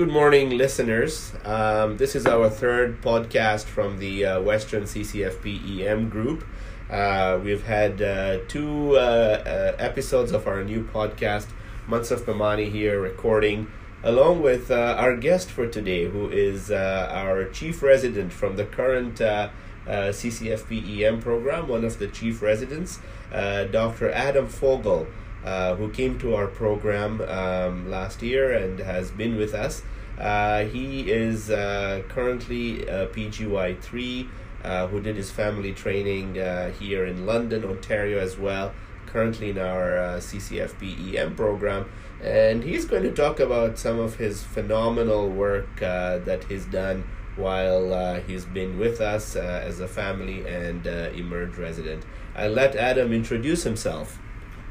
Good morning, listeners. Um, this is our third podcast from the uh, Western CCFP EM group. Uh, we've had uh, two uh, uh, episodes of our new podcast, Munsif Mamani here recording, along with uh, our guest for today, who is our chief resident from the current CCFP EM program, one of the chief residents, Dr. Adam Fogel. Uh, who came to our program um, last year and has been with us. Uh, he is uh, currently a PGY3 uh, who did his family training uh, here in London, Ontario as well, currently in our CCFP EM program. And he's going to talk about some of his phenomenal work that he's done while he's been with us as a family and emerge resident. I'll let Adam introduce himself.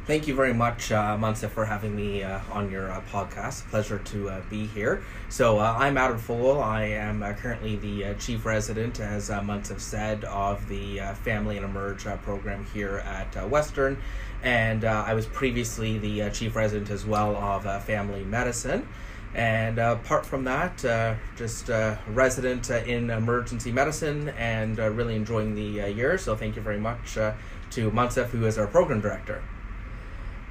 Thank you very much, uh, Munsif, for having me uh, on your uh, podcast. Pleasure to uh, be here. So, uh, I'm Adam Fogel. I am uh, currently the chief resident, as uh, Munsif said, of the Family and Emerge program here at Western. And I was previously the chief resident as well of family medicine. And apart from that, just a resident in emergency medicine and really enjoying the year. So, thank you very much to Munsif, who is our program director.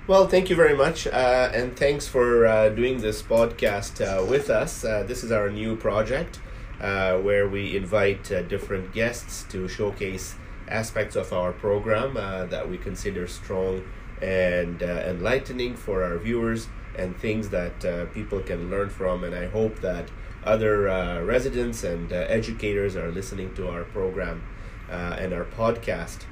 Well, thank you very much, uh, and thanks for uh, doing this podcast uh, with us. Uh, this is our new project uh, where we invite uh, different guests to showcase aspects of our program that we consider strong and enlightening for our viewers and things that people can learn from. And I hope that other residents and educators are listening to our program and our podcast.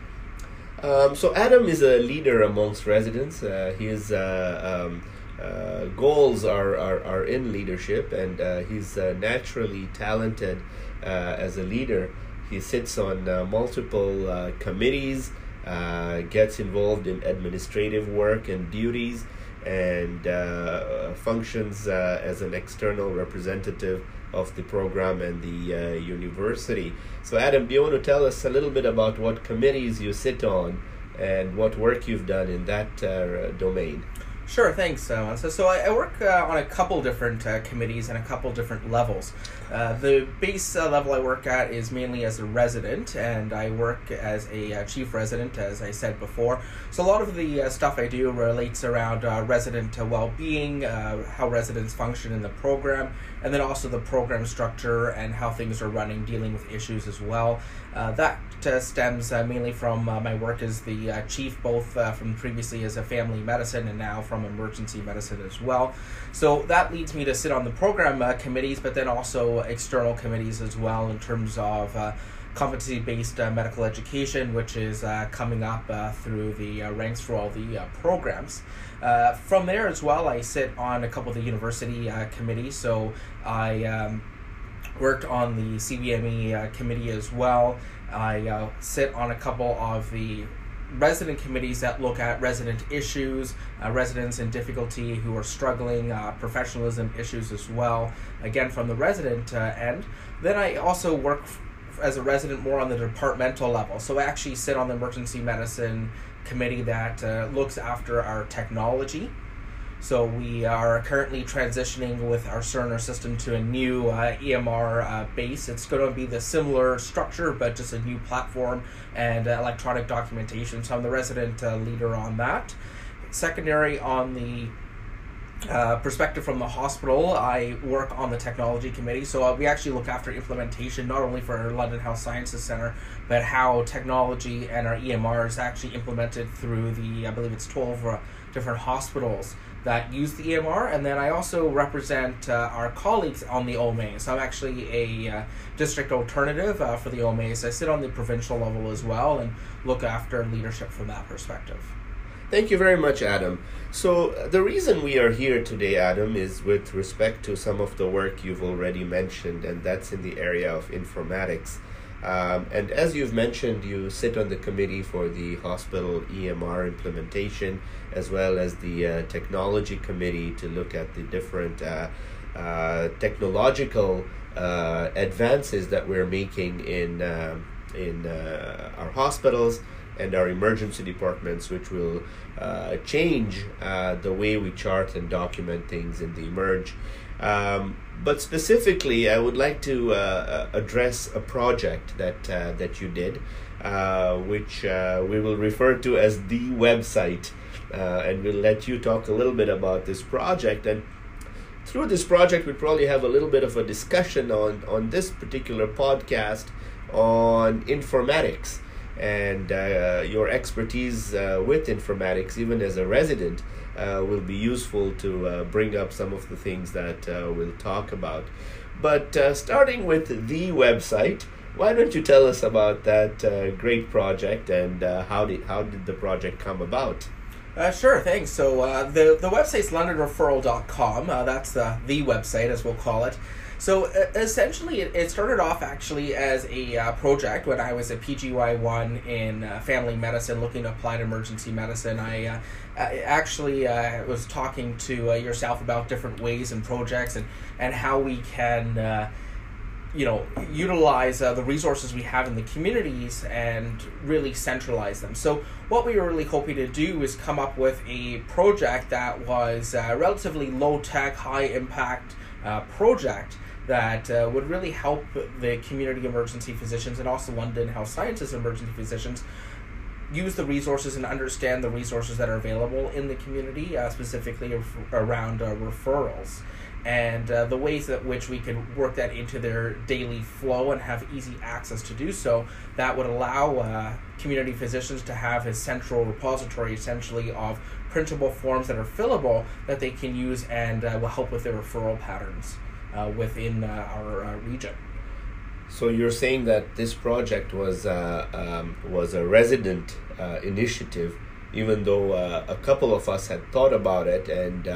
Um, so Adam is a leader amongst residents. Uh, his uh, um, uh, goals are, are, are in leadership, and uh, he's uh, naturally talented uh, as a leader. He sits on multiple committees, gets involved in administrative work and duties, and functions as an external representative of the program and the uh, university. So, Adam, do you want to tell us a little bit about what committees you sit on and what work you've done in that uh, domain? Sure, thanks, uh, so, so I, I work uh, on a couple different uh, committees and a couple different levels. Uh, the base uh, level I work at is mainly as a resident, and I work as a chief resident, as I said before. So a lot of the stuff I do relates around resident well-being, how residents function in the program, and then also the program structure and how things are running, dealing with issues as well. That stems mainly from my work as the chief, both from previously as a family medicine and now from emergency medicine as well. So that leads me to sit on the program committees, but then also external committees as well in terms of uh, competency based uh, medical education, which is uh, coming up uh, through the uh, ranks for all the uh, programs. from there as well, I sit on a couple of the university committees. So I um, worked on the CBME committee as well. I sit on a couple of the resident committees that look at resident issues, uh, residents in difficulty who are struggling, uh, professionalism issues as well, again from the resident uh, end. Then I also work f- as a resident more on the departmental level. So I actually sit on the emergency medicine committee that uh, looks after our technology so we are currently transitioning with our Cerner system to a new uh, EMR uh, base. It's going to be the similar structure, but just a new platform and uh, electronic documentation. So I'm the resident uh, leader on that. Secondary on the uh, perspective from the hospital, I work on the technology committee. So uh, we actually look after implementation not only for our London Health Sciences Center, but how technology and our EMR is actually implemented through the, I believe it's 12 different hospitals that use the EMR, and then I also represent uh, our colleagues on the OMA. So I'm actually a uh, district alternative uh, for the OMA. So I sit on the provincial level as well and look after leadership from that perspective. Thank you very much, Adam. So, uh, the reason we are here today, Adam, is with respect to some of the work you've already mentioned, and that's in the area of informatics. Um, and as you've mentioned, you sit on the committee for the hospital EMR implementation, as well as the uh, technology committee to look at the different uh, uh, technological uh, advances that we're making in uh, in uh, our hospitals and our emergency departments, which will change the way we chart and document things in the emerge. Um, but specifically, I would like to uh, address a project that uh, that you did, uh, which uh, we will refer to as the website, uh, and we'll let you talk a little bit about this project. And through this project, we'll probably have a little bit of a discussion on on this particular podcast on informatics and uh, your expertise with informatics, even as a resident uh, will be useful to uh, bring up some of the things that uh, we'll talk about. But uh, starting with the website, why don't you tell us about that uh, great project and uh, how did how did the project come about? Sure, thanks. So the the website's londonreferral.com. Uh, that's the website, as we'll call it. So essentially, it, it, started off actually as a uh, project when I was a PGY1 in uh, family medicine, looking to apply to emergency medicine. I, uh, actually uh, was talking to uh, yourself about different ways and projects and, and how we can uh, you know utilize uh, the resources we have in the communities and really centralize them so what we were really hoping to do is come up with a project that was uh, relatively low tech high impact uh, project that uh, would really help the community emergency physicians and also London Health Sciences emergency physicians use the resources and understand the resources that are available in the community, uh, specifically around uh, referrals. And uh, the ways that which we can work that into their daily flow and have easy access to do so that would allow uh, community physicians to have a central repository essentially of printable forms that are fillable that they can use and uh, will help with their referral patterns within uh, our uh, region. So you're saying that this project was uh, um, was a resident uh, initiative, even though uh, a couple of us had thought about it, and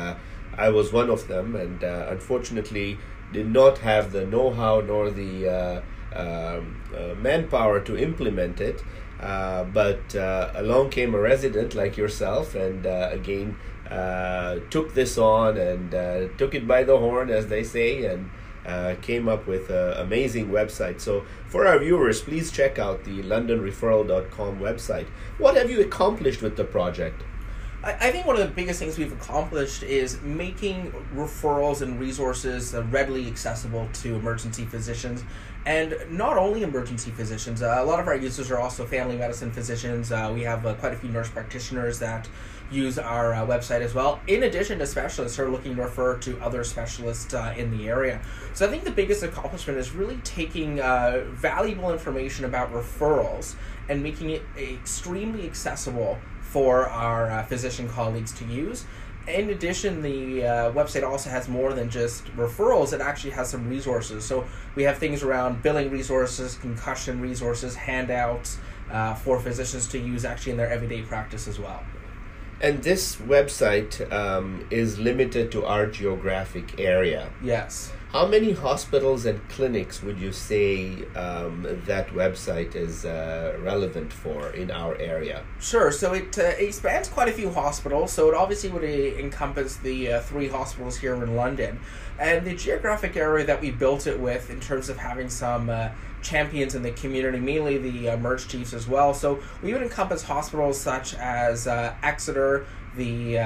I was one of them, and unfortunately did not have the know-how nor the um, manpower to implement it. but along came a resident like yourself, and again uh, took this on and uh, took it by the horn, as they say, and uh, came up with an amazing website. So, for our viewers, please check out the londonreferral.com website. What have you accomplished with the project? I think one of the biggest things we've accomplished is making referrals and resources uh, readily accessible to emergency physicians. And not only emergency physicians, uh, a lot of our users are also family medicine physicians. Uh, we have uh, quite a few nurse practitioners that use our uh, website as well, in addition to specialists who are looking to refer to other specialists uh, in the area. So I think the biggest accomplishment is really taking valuable information about referrals and making it extremely accessible for our uh, physician colleagues to use. In addition, the uh, website also has more than just referrals, it actually has some resources. So we have things around billing resources, concussion resources, handouts uh, for physicians to use actually in their everyday practice as well. And this website um, is limited to our geographic area. Yes. How many hospitals and clinics would you say um, that website is uh, relevant for in our area? Sure. So it, uh, it spans quite a few hospitals. So it obviously would uh, encompass the uh, three hospitals here in London. And the geographic area that we built it with, in terms of having some uh, champions in the community, mainly the uh, merge chiefs as well. So we would encompass hospitals such as Exeter, the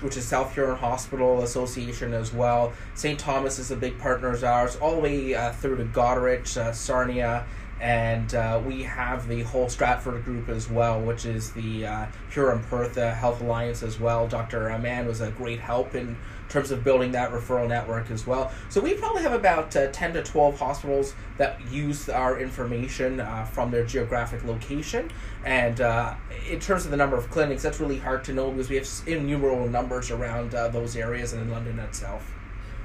which is South Huron Hospital Association as well. St. Thomas is a big partner of ours, all the way uh, through to Goderich, uh, Sarnia, and uh, we have the whole Stratford group as well, which is the uh, Huron Perth Health Alliance as well. Dr. Aman was a great help in terms of building that referral network as well. So we probably have about uh, 10 to 12 hospitals that use our information uh, from their geographic location. And uh, in terms of the number of clinics, that's really hard to know because we have innumerable numbers around uh, those areas and in London itself.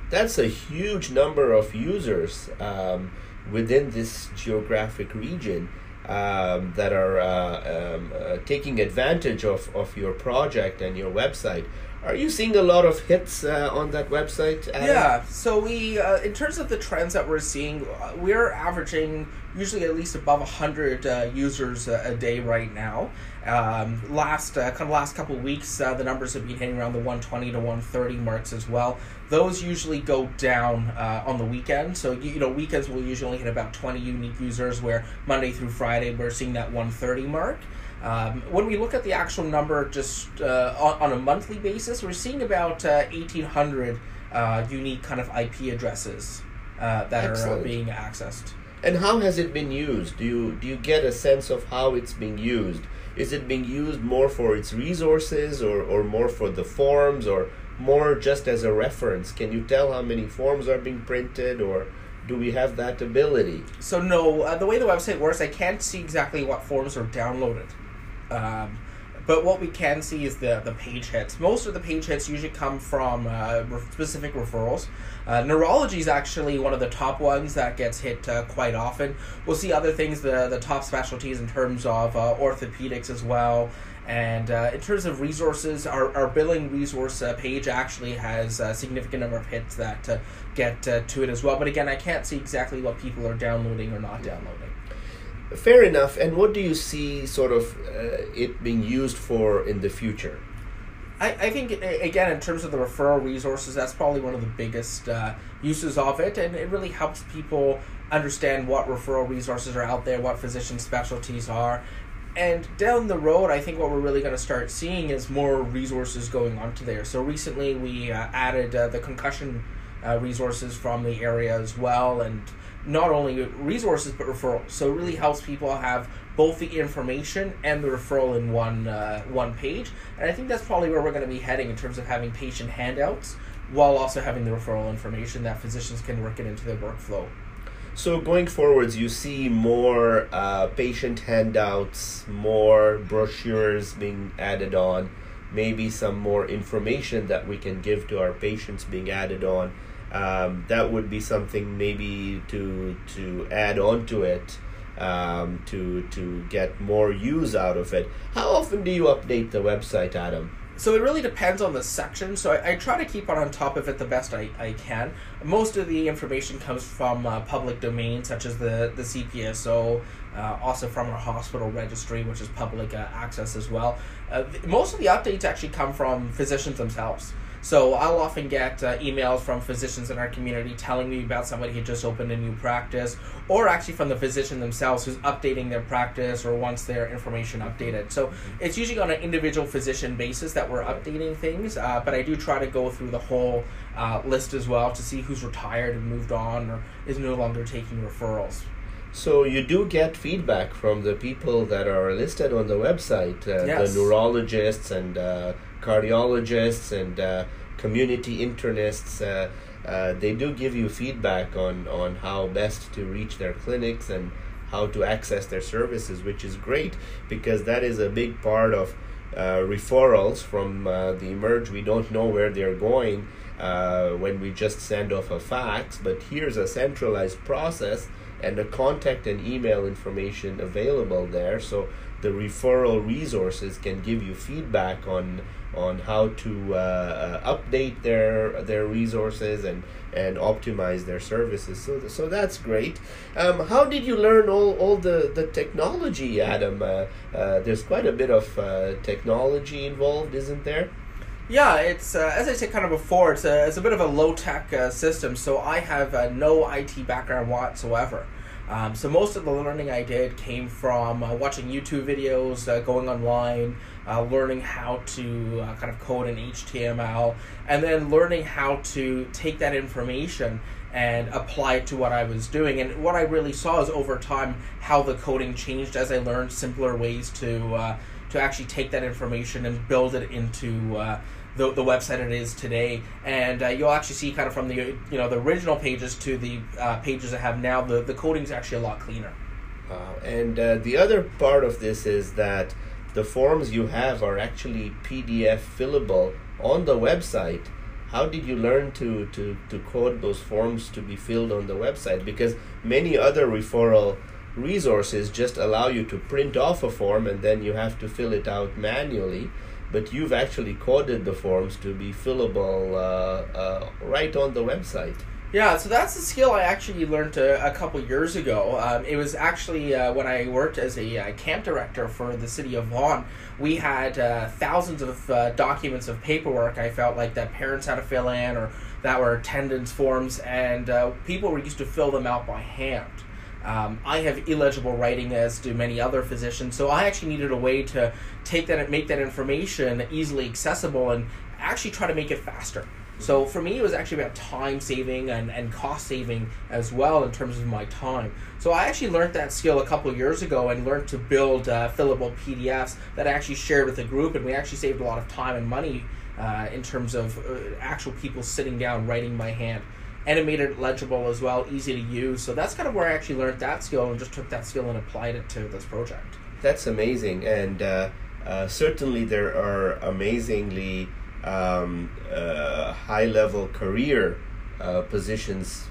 That's a huge number of users um, within this geographic region. Um, that are uh, um, uh, taking advantage of, of your project and your website. Are you seeing a lot of hits uh, on that website? Adam? Yeah. So we, uh, in terms of the trends that we're seeing, uh, we're averaging usually at least above hundred uh, users a, a, day right now. Um, last uh, kind of last couple of weeks, uh, the numbers have been hitting around the 120 to 130 marks as well. Those usually go down on the weekend. So you, you know weekends will usually hit about 20 unique users, where Monday through Friday we're seeing that 130 mark. Um, when we look at the actual number just uh, on, on, a monthly basis, we're seeing about uh, 1,800 uh, unique kind of IP addresses uh, that are uh, being accessed. And how has it been used? Do you do you get a sense of how it's being used? Is it being used more for its resources or, or more for the forms or more just as a reference? Can you tell how many forms are being printed or do we have that ability? So no, uh, the way the website works, I can't see exactly what forms are downloaded. Um, but what we can see is the the page hits. Most of the page hits usually come from uh, re- specific referrals. Uh, neurology is actually one of the top ones that gets hit uh, quite often. We'll see other things, the the top specialties in terms of uh, orthopedics as well. And uh, in terms of resources, our, our billing resource uh, page actually has a significant number of hits that get to it as well. But again, I can't see exactly what people are downloading or not downloading. Fair enough. And what do you see sort of uh, it being used for in the future? I, I think again in terms of the referral resources that's probably one of the biggest uh, uses of it and it really helps people understand what referral resources are out there what physician specialties are and down the road i think what we're really going to start seeing is more resources going onto there so recently we uh, added uh, the concussion uh, resources from the area as well and not only resources but referrals so it really helps people have both the information and the referral in one uh, one page. And i think that's probably where we're going to be heading in terms of having patient handouts while also having the referral information that physicians can work it into their workflow. So going forwards, you see more uh, patient handouts, more brochures being added on, maybe some more information that we can give to our patients being added on. Um, that would be something maybe to to add on to it um, to to get more use out of it. How often do you update the website, Adam? So it really depends on the section. So I, I try to keep on top of it the best I, I can. Most of the information comes from uh, public domain, such as the, the CPSO, uh, also from our hospital registry, which is public uh, access as well. Uh, most of the updates actually come from physicians themselves. So I'll often get uh, emails from physicians in our community telling me about somebody who just opened a new practice, or actually from the physician themselves who's updating their practice or wants their information updated. So it's usually on an individual physician basis that we're updating things, uh, but I do try to go through the whole uh, list as well to see who's retired and moved on or is no longer taking referrals. So you do get feedback from the people that are listed on the website, uh, Yes. the neurologists and uh, cardiologists and uh, community internists. Uh, uh, they do give you feedback on, on how best to reach their clinics and how to access their services, which is great because that is a big part of uh, referrals from uh, the emerge. We don't know where they're going uh, when we just send off a fax, but here's a centralized process and the contact and email information available there. So the referral resources can give you feedback on on how to uh, uh, update their their resources and and optimize their services. So so that's great. Um, how did you learn all, all the, the technology, Adam? Uh, uh, there's quite a bit of uh, technology involved, isn't there? Yeah, it's uh, as I said kind of before. It's a it's a bit of a low tech uh, system. So I have uh, no IT background whatsoever. Um, so most of the learning I did came from uh, watching YouTube videos, uh, going online, uh, learning how to uh, kind of code in HTML, and then learning how to take that information and apply it to what I was doing. And what I really saw is over time how the coding changed as I learned simpler ways to uh, to actually take that information and build it into uh, the, the website it is today. And uh, you'll actually see kind of from the you know the original pages to the uh, pages I have now, the the coding's actually a lot cleaner. And uh, the other part of this is that the forms you have are actually PDF fillable on the website. How did you learn to, to, to code those forms to be filled on the website? Because many other referral resources just allow you to print off a form and then you have to fill it out manually. But you've actually coded the forms to be fillable uh, uh, right on the website. Yeah, so that's a skill I actually learned a, a couple years ago. Um, it was actually uh, when I worked as a uh, camp director for the city of Vaughan. We had uh, thousands of uh, documents of paperwork. I felt like that parents had to fill in, or that were attendance forms, and uh, people were used to fill them out by hand. Um, I have illegible writing, as do many other physicians, so I actually needed a way to take that and make that information easily accessible, and actually try to make it faster. So for me, it was actually about time saving and, and cost saving as well in terms of my time. So I actually learned that skill a couple years ago and learned to build uh, fillable PDFs that I actually shared with the group, and we actually saved a lot of time and money uh, in terms of uh, actual people sitting down writing by hand. Animated, legible as well, easy to use. So that's kind of where I actually learned that skill and just took that skill and applied it to this project. That's amazing, and uh, uh, certainly there are amazingly um, uh, high level career uh, positions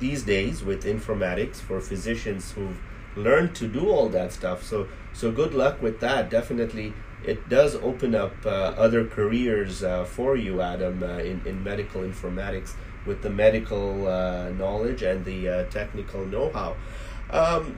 these days with informatics for physicians who've learned to do all that stuff. So so good luck with that. Definitely, it does open up uh, other careers uh, for you, Adam, uh, in in medical informatics with the medical uh, knowledge and the uh, technical know-how. Um,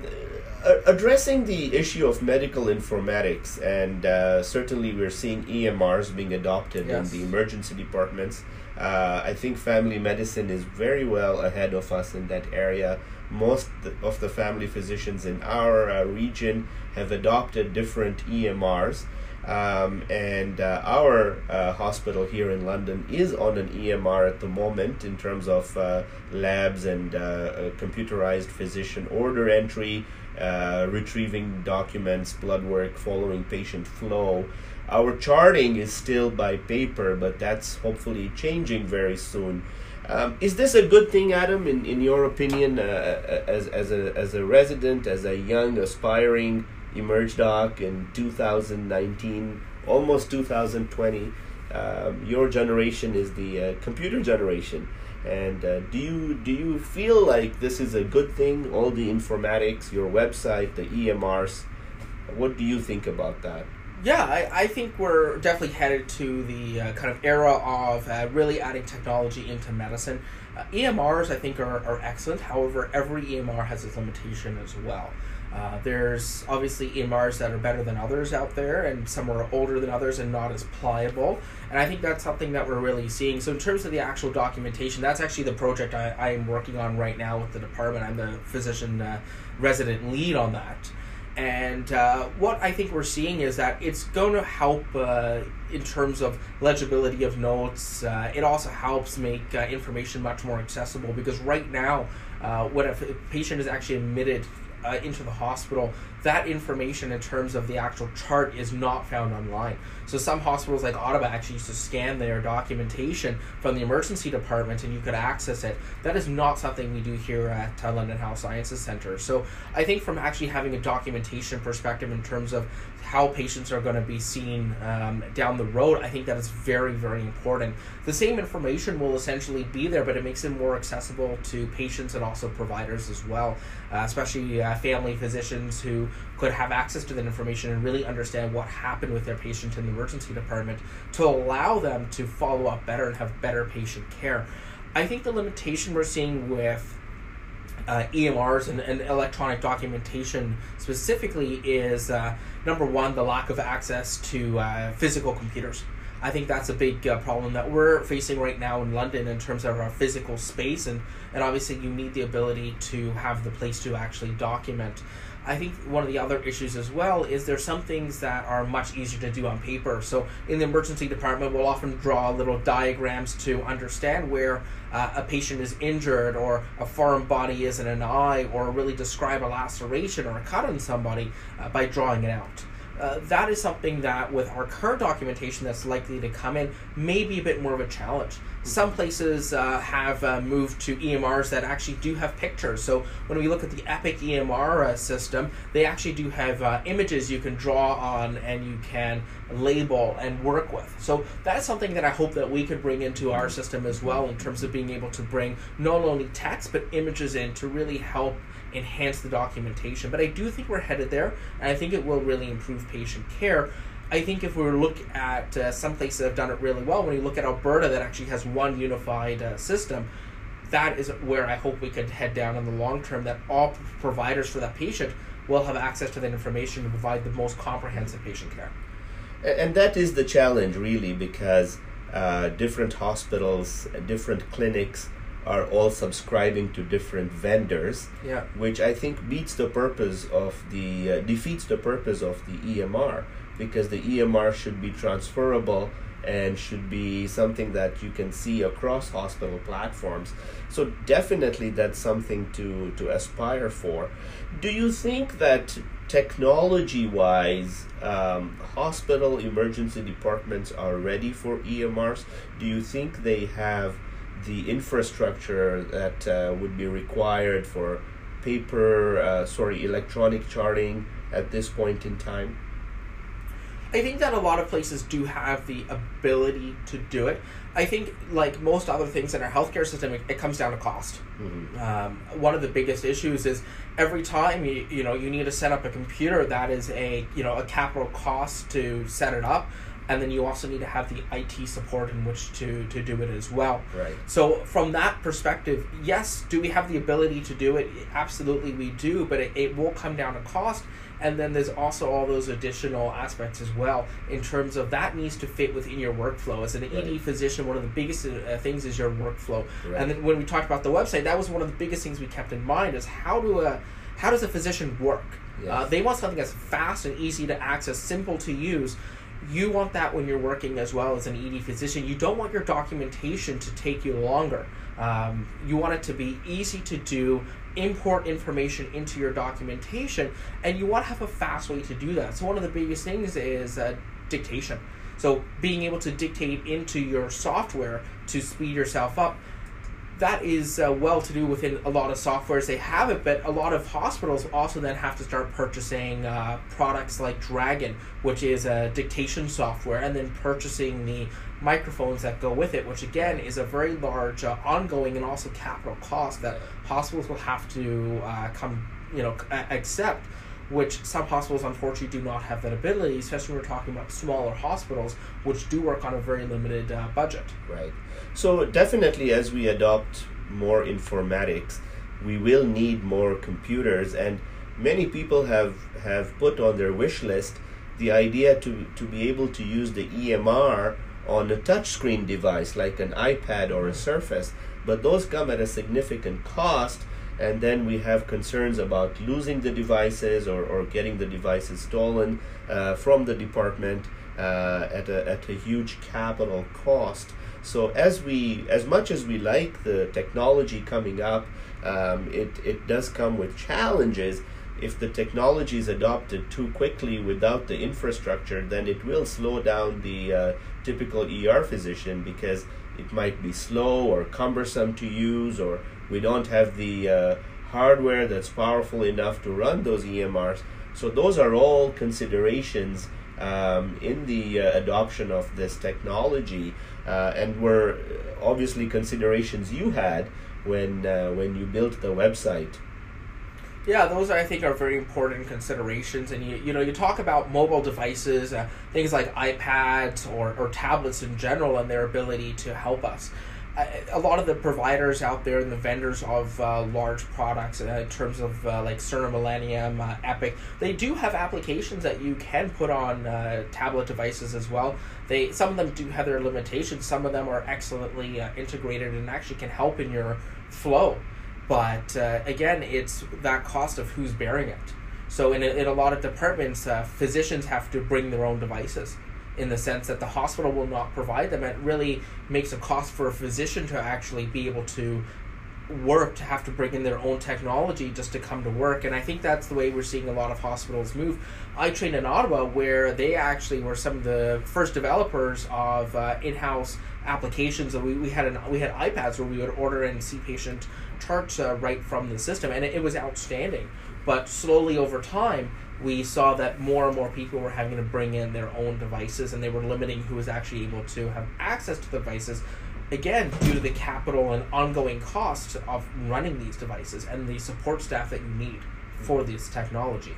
addressing the issue of medical informatics, and uh, certainly we're seeing EMRs being adopted yes. in the emergency departments. Uh, I think family medicine is very well ahead of us in that area. Most of the family physicians in our uh, region have adopted different EMRs. Um, and uh, our uh, hospital here in London is on an EMR at the moment in terms of uh, labs and uh, computerized physician order entry, uh, retrieving documents, blood work, following patient flow. Our charting is still by paper, but that's hopefully changing very soon. Um, is this a good thing, Adam, in, in your opinion, uh, as, as, a, as a resident, as a young, aspiring emerge doc in 2019 almost 2020 um, your generation is the uh, computer generation and uh, do you do you feel like this is a good thing all the informatics your website the emrs what do you think about that yeah, I, I think we're definitely headed to the uh, kind of era of uh, really adding technology into medicine. Uh, EMRs, I think, are, are excellent. However, every EMR has its limitation as well. Uh, there's obviously EMRs that are better than others out there, and some are older than others and not as pliable. And I think that's something that we're really seeing. So, in terms of the actual documentation, that's actually the project I, I am working on right now with the department. I'm the physician uh, resident lead on that. And uh, what I think we're seeing is that it's going to help uh, in terms of legibility of notes. Uh, it also helps make information much more accessible because right now, when a patient is actually admitted uh, into the hospital, that information in terms of the actual chart is not found online. So some hospitals like Ottawa actually used to scan their documentation from the emergency department and you could access it. That is not something we do here at uh, London Health Sciences Centre. So I think from actually having a documentation perspective in terms of how patients are going to be seen um, down the road, I think that is very, very important. The same information will essentially be there, but it makes it more accessible to patients and also providers as well, uh, especially uh, family physicians who could have access to that information and really understand what happened with their patient in the emergency department to allow them to follow up better and have better patient care. I think the limitation we're seeing with uh, EMRs and, and, electronic documentation specifically is uh, number one, the lack of access to uh, physical computers. I think that's a big uh, problem that we're facing right now in London in terms of our physical space, and, and obviously you need the ability to have the place to actually document. I think one of the other issues as well is there's some things that are much easier to do on paper. So in the emergency department, we'll often draw little diagrams to understand where uh, a patient is injured or a foreign body is in an eye or really describe a laceration or a cut on somebody uh, by drawing it out. Uh, that is something that with our current documentation that's likely to come in may be a bit more of a challenge some places uh, have uh, moved to EMRs that actually do have pictures. So when we look at the Epic EMR uh, system, they actually do have uh, images you can draw on and you can label and work with. So that's something that I hope that we could bring into our system as well in terms of being able to bring not only text but images in to really help enhance the documentation. But I do think we're headed there, and I think it will really improve patient care. I think if we look at uh, some places that have done it really well, when you look at Alberta that actually has one unified uh, system, that is where I hope we could head down in the long term. That all providers for that patient will have access to that information to provide the most comprehensive patient care. And that is the challenge, really, because uh, different hospitals, different clinics are all subscribing to different vendors, yeah. which I think beats the purpose of the uh, defeats the purpose of the EMR because the EMR should be transferable and should be something that you can see across hospital platforms. So definitely that's something to, to aspire for. Do you think that technology wise, um, hospital emergency departments are ready for EMRs? Do you think they have the infrastructure that uh, would be required for paper, uh, sorry, electronic charting at this point in time? I think that a lot of places do have the ability to do it. I think, like most other things in our healthcare system, it, it comes down to cost. Mm-hmm. Um, one of the biggest issues is every time you you know you need to set up a computer that is a you know a capital cost to set it up and then you also need to have the IT support in which to to do it as well. Right. So from that perspective, yes, do we have the ability to do it? Absolutely, we do, but it, it will come down to cost. And then there's also all those additional aspects as well in terms of that needs to fit within your workflow. As an right. ED physician, one of the biggest uh, things is your workflow. Right. And then when we talked about the website, that was one of the biggest things we kept in mind is how do a how does a physician work? Yes. Uh, they want something that's fast and easy to access, simple to use, you want that when you're working as well as an ED physician. You don't want your documentation to take you longer. Um, you want it to be easy to do, import information into your documentation, and you want to have a fast way to do that. So, one of the biggest things is uh, dictation. So, being able to dictate into your software to speed yourself up that is uh, well to do within a lot of softwares they have it but a lot of hospitals also then have to start purchasing uh, products like dragon which is a dictation software and then purchasing the microphones that go with it which again is a very large uh, ongoing and also capital cost that hospitals will have to uh, come you know accept which some hospitals unfortunately do not have that ability, especially when we're talking about smaller hospitals, which do work on a very limited uh, budget. Right. So, definitely, as we adopt more informatics, we will need more computers, and many people have, have put on their wish list the idea to, to be able to use the EMR on a touchscreen device like an iPad or a Surface, but those come at a significant cost and then we have concerns about losing the devices or, or getting the devices stolen uh, from the department uh, at, a, at a huge capital cost. So as we, as much as we like the technology coming up, um, it, it does come with challenges. If the technology is adopted too quickly without the infrastructure, then it will slow down the uh, typical ER physician because it might be slow or cumbersome to use or we don't have the uh, hardware that's powerful enough to run those EMRs. So those are all considerations um, in the uh, adoption of this technology, uh, and were obviously considerations you had when uh, when you built the website. Yeah, those I think are very important considerations, and you you know you talk about mobile devices, uh, things like iPads or, or tablets in general, and their ability to help us a lot of the providers out there and the vendors of uh, large products uh, in terms of uh, like Cerner Millennium, uh, Epic, they do have applications that you can put on uh, tablet devices as well. They some of them do have their limitations. Some of them are excellently uh, integrated and actually can help in your flow. But again, it's that cost of who's bearing it. So in a, in a lot of departments, physicians have to bring their own devices in the sense that the hospital will not provide them. It really makes a cost for a physician to actually be able to work to have to bring in their own technology just to come to work. And i think that's the way we're seeing a lot of hospitals move. I trained in ottawa where they actually were some of the first developers of uh, in-house applications. That we, we had an, we had ipads where we would order and see patient charts uh, right from the system. And it, it was outstanding. But slowly over time we saw that more and more people were having to bring in their own devices and they were limiting who was actually able to have access to the devices again due to the capital and ongoing cost of running these devices and the support staff that you need for this technology.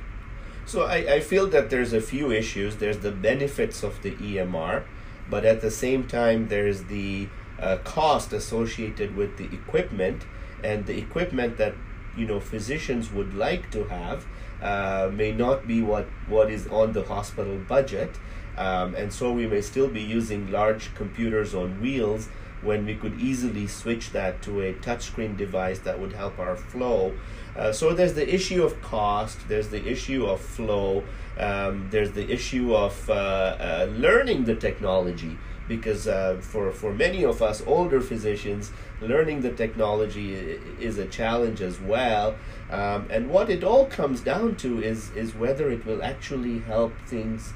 So I, I feel that there's a few issues. There's the benefits of the emr but at the same time there's the uh, cost associated with the equipment and the equipment that you know physicians would like to have uh, may not be what, what is on the hospital budget. Um, and so we may still be using large computers on wheels when we could easily switch that to a touchscreen device that would help our flow. Uh, so there's the issue of cost, there's the issue of flow, um, there's the issue of uh, uh, learning the technology because uh, for for many of us older physicians, learning the technology is a challenge as well. Um, and what it all comes down to is is whether it will actually help things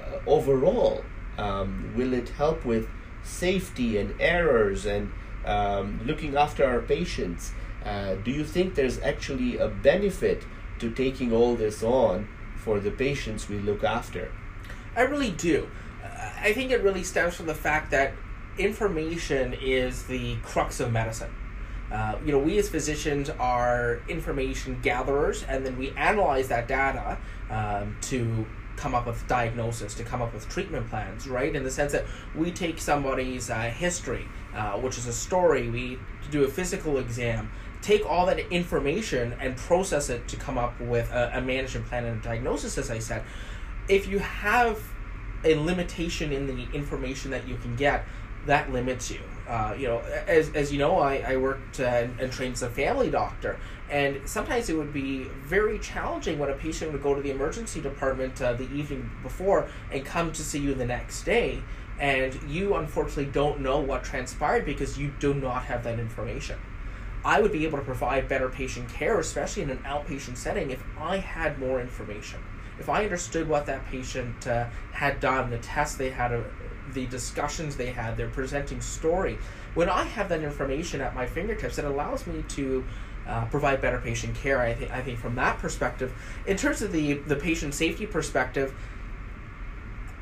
uh, overall. Um, will it help with safety and errors and um, looking after our patients? Uh, do you think there's actually a benefit to taking all this on for the patients we look after? I really do. I think it really stems from the fact that information is the crux of medicine. Uh, you know, we as physicians are information gatherers, and then we analyze that data um, to come up with diagnosis, to come up with treatment plans, right? In the sense that we take somebody's uh, history, uh, which is a story, we do a physical exam, take all that information and process it to come up with a, a management plan and a diagnosis, as I said. If you have a limitation in the information that you can get, that limits you. Uh, you know, as, as you know, I, I worked uh, and, and trained as a family doctor, and sometimes it would be very challenging when a patient would go to the emergency department uh, the evening before and come to see you the next day, and you unfortunately don't know what transpired because you do not have that information. I would be able to provide better patient care, especially in an outpatient setting, if I had more information. If I understood what that patient uh, had done, the tests they had, uh, the discussions they had, their presenting story, when I have that information at my fingertips, it allows me to uh, provide better patient care. I think I think from that perspective, in terms of the the patient safety perspective,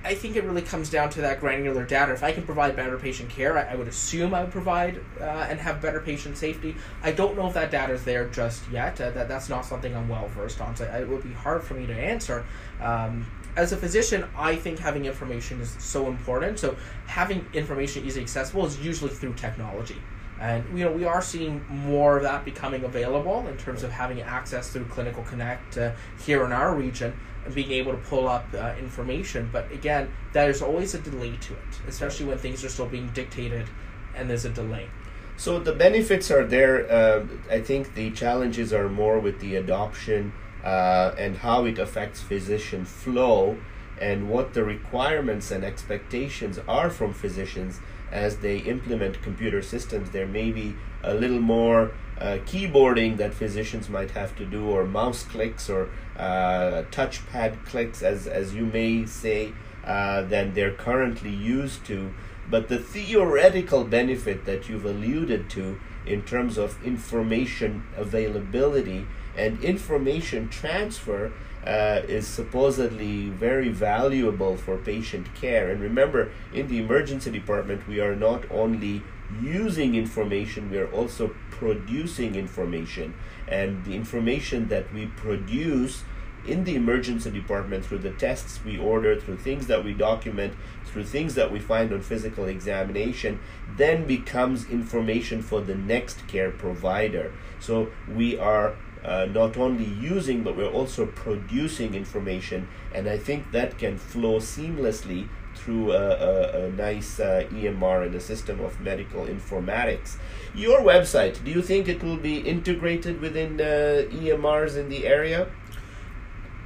I think it really comes down to that granular data. If I can provide better patient care, I, I would assume I would provide uh, and have better patient safety. I don't know if that data is there just yet. Uh, that that's not something I'm well versed on. So it would be hard for me to answer. Um, as a physician, I think having information is so important. So having information easily accessible is usually through technology. And you know we are seeing more of that becoming available in terms of having access through Clinical Connect uh, here in our region and being able to pull up uh, information. But again, there's always a delay to it, especially when things are still being dictated and there's a delay. So the benefits are there. Uh, I think the challenges are more with the adoption uh, and how it affects physician flow and what the requirements and expectations are from physicians as they implement computer systems. There may be a little more uh, keyboarding that physicians might have to do, or mouse clicks, or uh, touchpad clicks, as, as you may say, uh, than they're currently used to. But the theoretical benefit that you've alluded to in terms of information availability and information transfer uh, is supposedly very valuable for patient care. And remember, in the emergency department, we are not only using information, we are also producing information. And the information that we produce in the emergency department through the tests we order, through things that we document, through things that we find on physical examination, then becomes information for the next care provider. So we are uh, not only using but we're also producing information and i think that can flow seamlessly through a, a, a nice uh, emr and a system of medical informatics your website do you think it will be integrated within uh, emrs in the area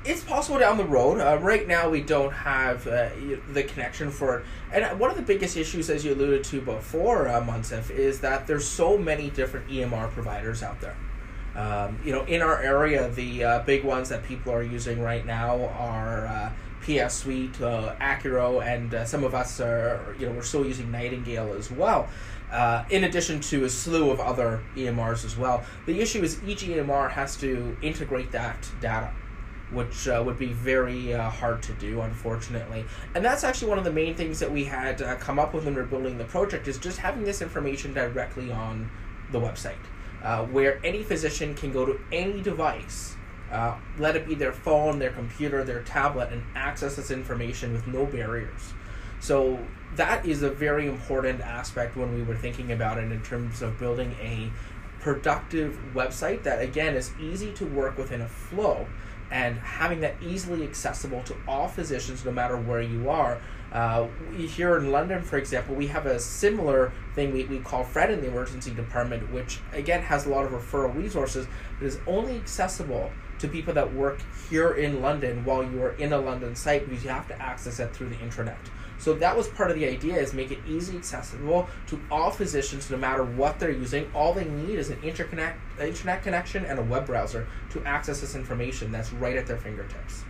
it's possible down the road. Uh, right now, we don't have uh, the connection for it. And one of the biggest issues, as you alluded to before, uh, Munsif, is that there's so many different EMR providers out there. Um, you know, in our area, the uh, big ones that people are using right now are uh, PS Suite, uh, Accuro, and uh, some of us are, you know, we're still using Nightingale as well. Uh, in addition to a slew of other EMRs as well. The issue is each EMR has to integrate that data which uh, would be very uh, hard to do, unfortunately. And that's actually one of the main things that we had uh, come up with when we are building the project is just having this information directly on the website uh, where any physician can go to any device, uh, let it be their phone, their computer, their tablet, and access this information with no barriers. So that is a very important aspect when we were thinking about it in terms of building a productive website that again is easy to work within a flow and having that easily accessible to all physicians no matter where you are uh, here in London, for example, we have a similar thing we, we call Fred in the emergency department, which again has a lot of referral resources, but is only accessible to people that work here in London while you are in a London site because you have to access it through the intranet. So that was part of the idea is make it easy accessible to all physicians no matter what they're using. All they need is an interconnect internet connection and a web browser to access this information that's right at their fingertips.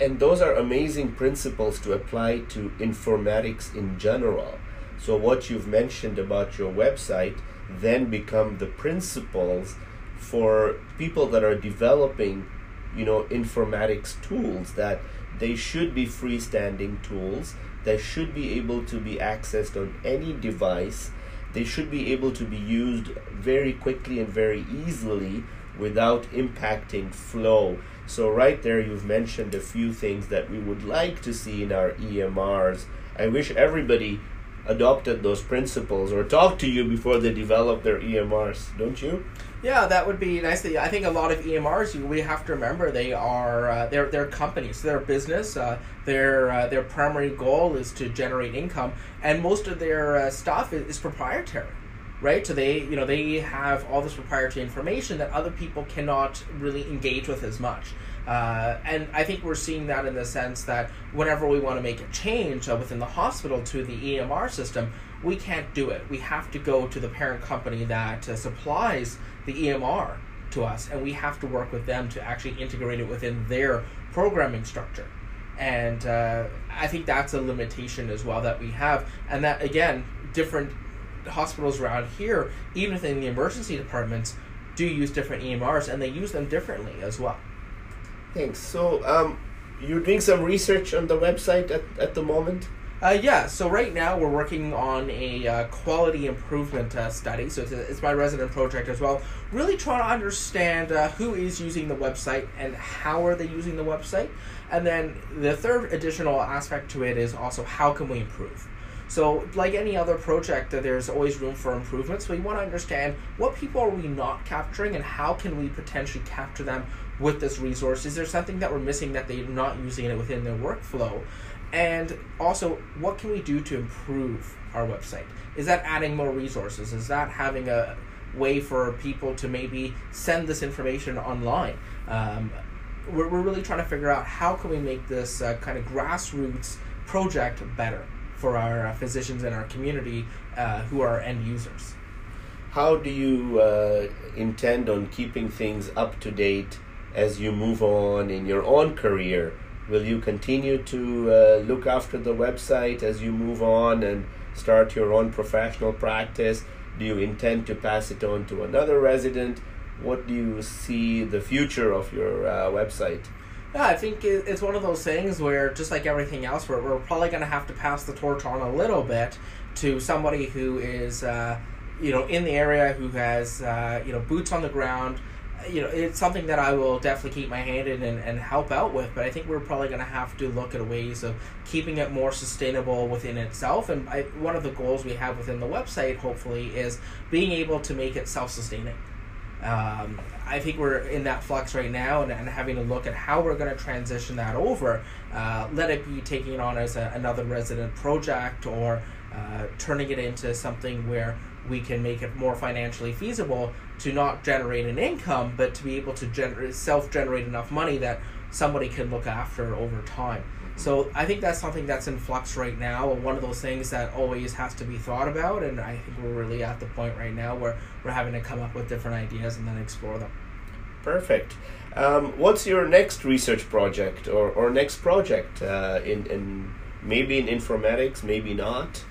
And those are amazing principles to apply to informatics in general. So what you've mentioned about your website then become the principles for people that are developing, you know, informatics tools that they should be freestanding tools. They should be able to be accessed on any device. They should be able to be used very quickly and very easily without impacting flow. So, right there, you've mentioned a few things that we would like to see in our EMRs. I wish everybody adopted those principles or talked to you before they develop their EMRs, don't you? Yeah, that would be nice. I think a lot of EMRs, we have to remember they are uh, they're they're companies, they're business. Uh, their uh, their primary goal is to generate income, and most of their uh, stuff is, is, proprietary, right? So they you know they have all this proprietary information that other people cannot really engage with as much. Uh, and I think we're seeing that in the sense that whenever we want to make a change uh, within the hospital to the EMR system, we can't do it. We have to go to the parent company that uh, supplies the EMR to us, and we have to work with them to actually integrate it within their programming structure. And uh, I think that's a limitation as well that we have. And that, again, different hospitals around here, even within the emergency departments, do use different EMRs and they use them differently as well. Thanks. So, um, you're doing some research on the website at, at the moment? Uh, yeah, so right now we're working on a uh, quality improvement uh, study. So it's, a, it's, my resident project as well. Really trying to understand uh, who is using the website and how are they using the website. And then the third additional aspect to it is also how can we improve. So, like any other project, there's always room for improvement. So, we want to understand what people are we not capturing and how can we potentially capture them with this resource? Is there something that we're missing that they're not using it within their workflow? And also, what can we do to improve our website? Is that adding more resources? Is that having a way for people to maybe send this information online? Um, we're, we're really trying to figure out how can we make this uh, kind of grassroots project better for our uh, physicians in our community uh, who are end users. How do you uh, intend on keeping things up to date as you move on in your own career? Will you continue to uh, look after the website as you move on and start your own professional practice? Do you intend to pass it on to another resident? What do you see the future of your uh, website? Yeah, I think it's one of those things where, just like everything else, we're, we're probably going to have to pass the torch on a little bit to somebody who is, uh, you know, in the area, who has, uh, you know, boots on the ground. You know, it's something that I will definitely keep my hand in and, and help out with, but I think we're probably going to have to look at ways of keeping it more sustainable within itself. And I, one of the goals we have within the website, hopefully, is being able to make it self sustaining. Um, I think we're in that flux right now and, and having to look at how we're going to transition that over. Uh, let it be taking it on as a, another resident project or uh, turning it into something where we can make it more financially feasible to not generate an income, but to be able to gener- self generate enough money that somebody can look after over time. So I think that's something that's in flux right now, one of those things that always has to be thought about, and I think we're really at the point right now where we're having to come up with different ideas and then explore them. Perfect. Um, what's your next research project or, or next project uh, in, in maybe in informatics, maybe not?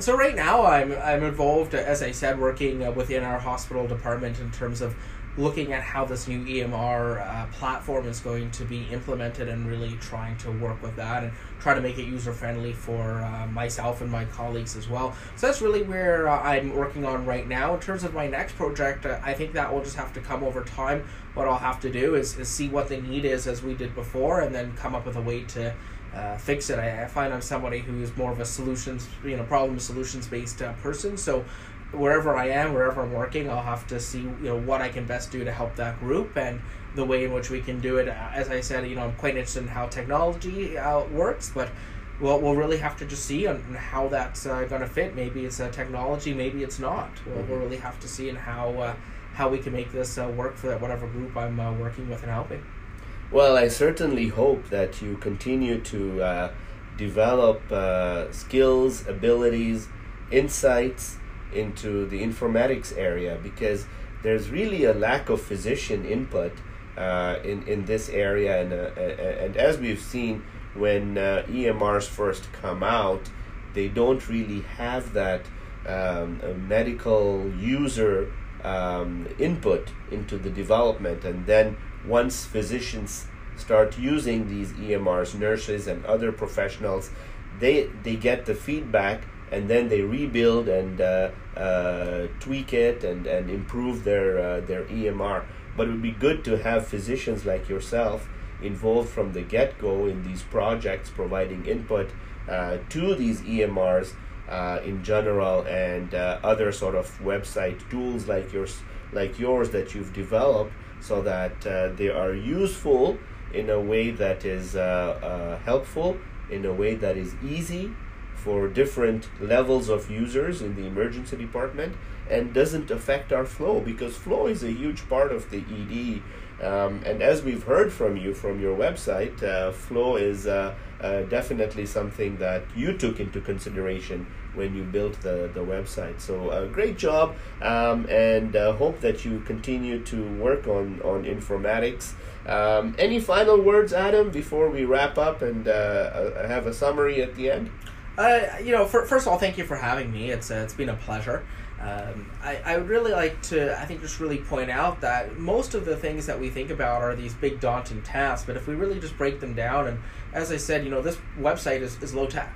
So right now I'm I'm involved, as I said, working uh, within our hospital department in terms of looking at how this new EMR uh, platform is going to be implemented and really trying to work with that and try to make it user friendly for uh, myself and my colleagues as well. So that's really where uh, I'm working on right now. In terms of my next project, uh, I think that will just have to come over time. What I'll have to do is, is see what the need is as we did before and then come up with a way to uh, fix it. I, I, find I'm somebody who is more of a solutions, you know, problem solutions based uh, person. So wherever I am, wherever I'm working, I'll have to see you know what I can best do to help that group and the way in which we can do it. As I said, you know, I'm quite interested in how technology uh, works, but we'll, we'll really have to just see on how that's uh, going to fit. Maybe it's a technology, maybe it's not. We'll, mm-hmm. we'll really have to see and how uh, how we can make this uh, work for whatever group I'm uh, working with and helping. Well, I certainly hope that you continue to uh, develop uh, skills, abilities, insights into the informatics area because there's really a lack of physician input uh, in in this area, and uh, and as we've seen when uh, EMRs first come out, they don't really have that um, medical user um, input into the development, and then once physicians start using these EMRs, nurses and other professionals, they they get the feedback and then they rebuild and uh, uh, tweak it and, and improve their uh, their EMR. But it would be good to have physicians like yourself involved from the get go in these projects, providing input uh, to these EMRs uh, in general and uh, other sort of website tools like yours like yours that you've developed so that they are useful in a way that is helpful in a way that is easy for different levels of users in the emergency department and doesn't affect our flow because flow is a huge part of the ED. Um, and as we've heard from you from your website, uh, flow is uh, uh, definitely something that you took into consideration when you built the, the website. So, uh, great job, um, and uh, hope that you continue to work on, on informatics. Um, any final words, Adam, before we wrap up and uh, have a summary at the end? Uh, you know, for, first of all, thank you for having me. It's uh, it's been a pleasure. Um, I, I would really like to, I think, just really point out that most of the things that we think about are these big daunting tasks, but if we really just break them down, and as I said, you know, this website is, is low tech.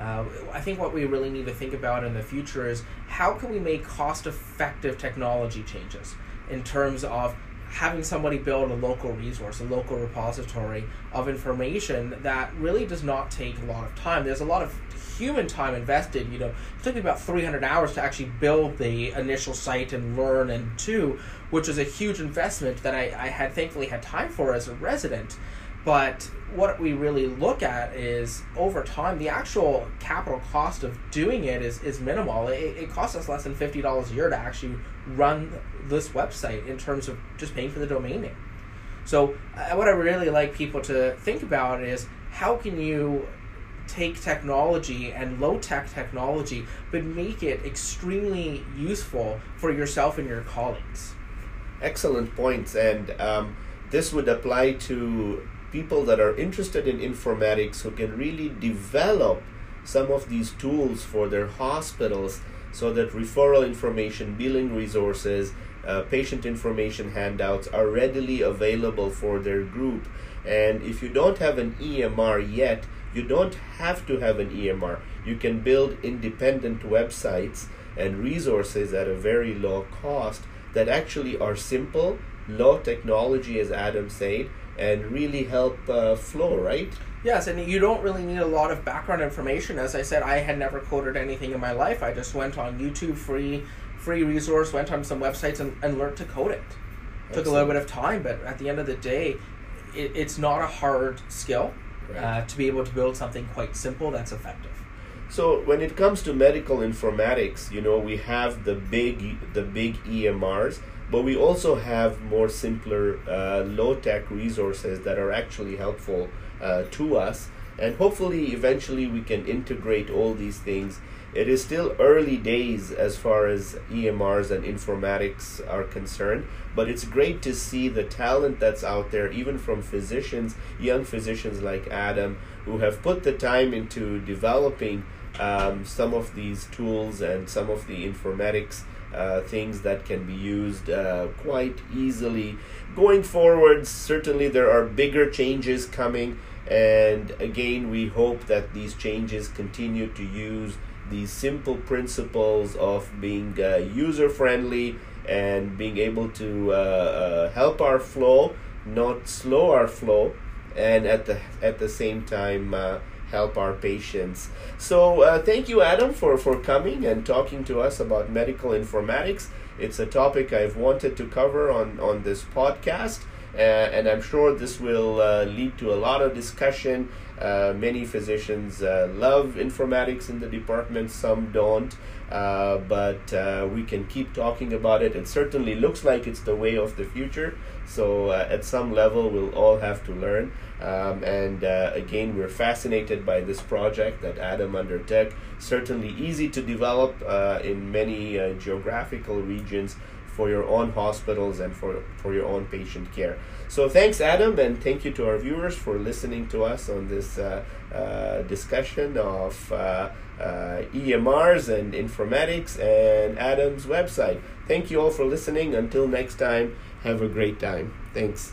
Uh, I think what we really need to think about in the future is how can we make cost effective technology changes in terms of having somebody build a local resource, a local repository of information that really does not take a lot of time. There's a lot of human time invested. You know, it took me about 300 hours to actually build the initial site and learn and do, which was a huge investment that I, I had thankfully had time for as a resident. But what we really look at is over time, the actual capital cost of doing it is, is minimal. It, it costs us less than $50 a year to actually run this website in terms of just paying for the domain name. So, uh, what I really like people to think about is how can you take technology and low tech technology, but make it extremely useful for yourself and your colleagues. Excellent points, and um, this would apply to people that are interested in informatics who can really develop some of these tools for their hospitals so that referral information, billing resources, uh, patient information handouts are readily available for their group. And if you don't have an EMR yet, you don't have to have an EMR. You can build independent websites and resources at a very low cost that actually are simple, low technology, as Adam said, and really help uh, flow, right? Yes, and you don't really need a lot of background information. As I said, I had never coded anything in my life. I just went on YouTube, free free resource, went on some websites and, and learned to code it. Excellent. Took a little bit of time, but at the end of the day, it, it's not a hard skill right. uh, to be able to build something quite simple that's effective. So when it comes to medical informatics, you know, we have the big the big EMRs, but we also have more simpler, uh, low tech resources that are actually helpful uh, to us, and hopefully, eventually, we can integrate all these things it is still early days as far as EMRs and informatics are concerned, but it's great to see the talent that's out there, even from physicians, young physicians like Adam, who have put the time into developing um, some of these tools and some of the informatics uh, things that can be used uh, quite easily. Going forward, certainly there are bigger changes coming, and again, we hope that these changes continue to use these simple principles of being uh, user friendly and being able to uh, uh, help our flow, not slow our flow, and at the at the same time uh, help our patients. So uh, thank you, Adam, for for coming and talking to us about medical informatics. It's a topic I've wanted to cover on on this podcast. Uh, and I'm sure this will uh, lead to a lot of discussion. Uh, many physicians love informatics in the department, some don't, uh, but uh, we can keep talking about it. It certainly looks like it's the way of the future, So uh, at some level, we'll all have to learn. Um, and again, we're fascinated by this project that Adam undertook. Certainly easy to develop in many geographical regions for your own hospitals and for, for your own patient care. So thanks, Adam, and thank you to our viewers for listening to us on this uh, uh, discussion of uh, uh EMRs and informatics and Adam's website. Thank you all for listening. Until next time, have a great time. Thanks.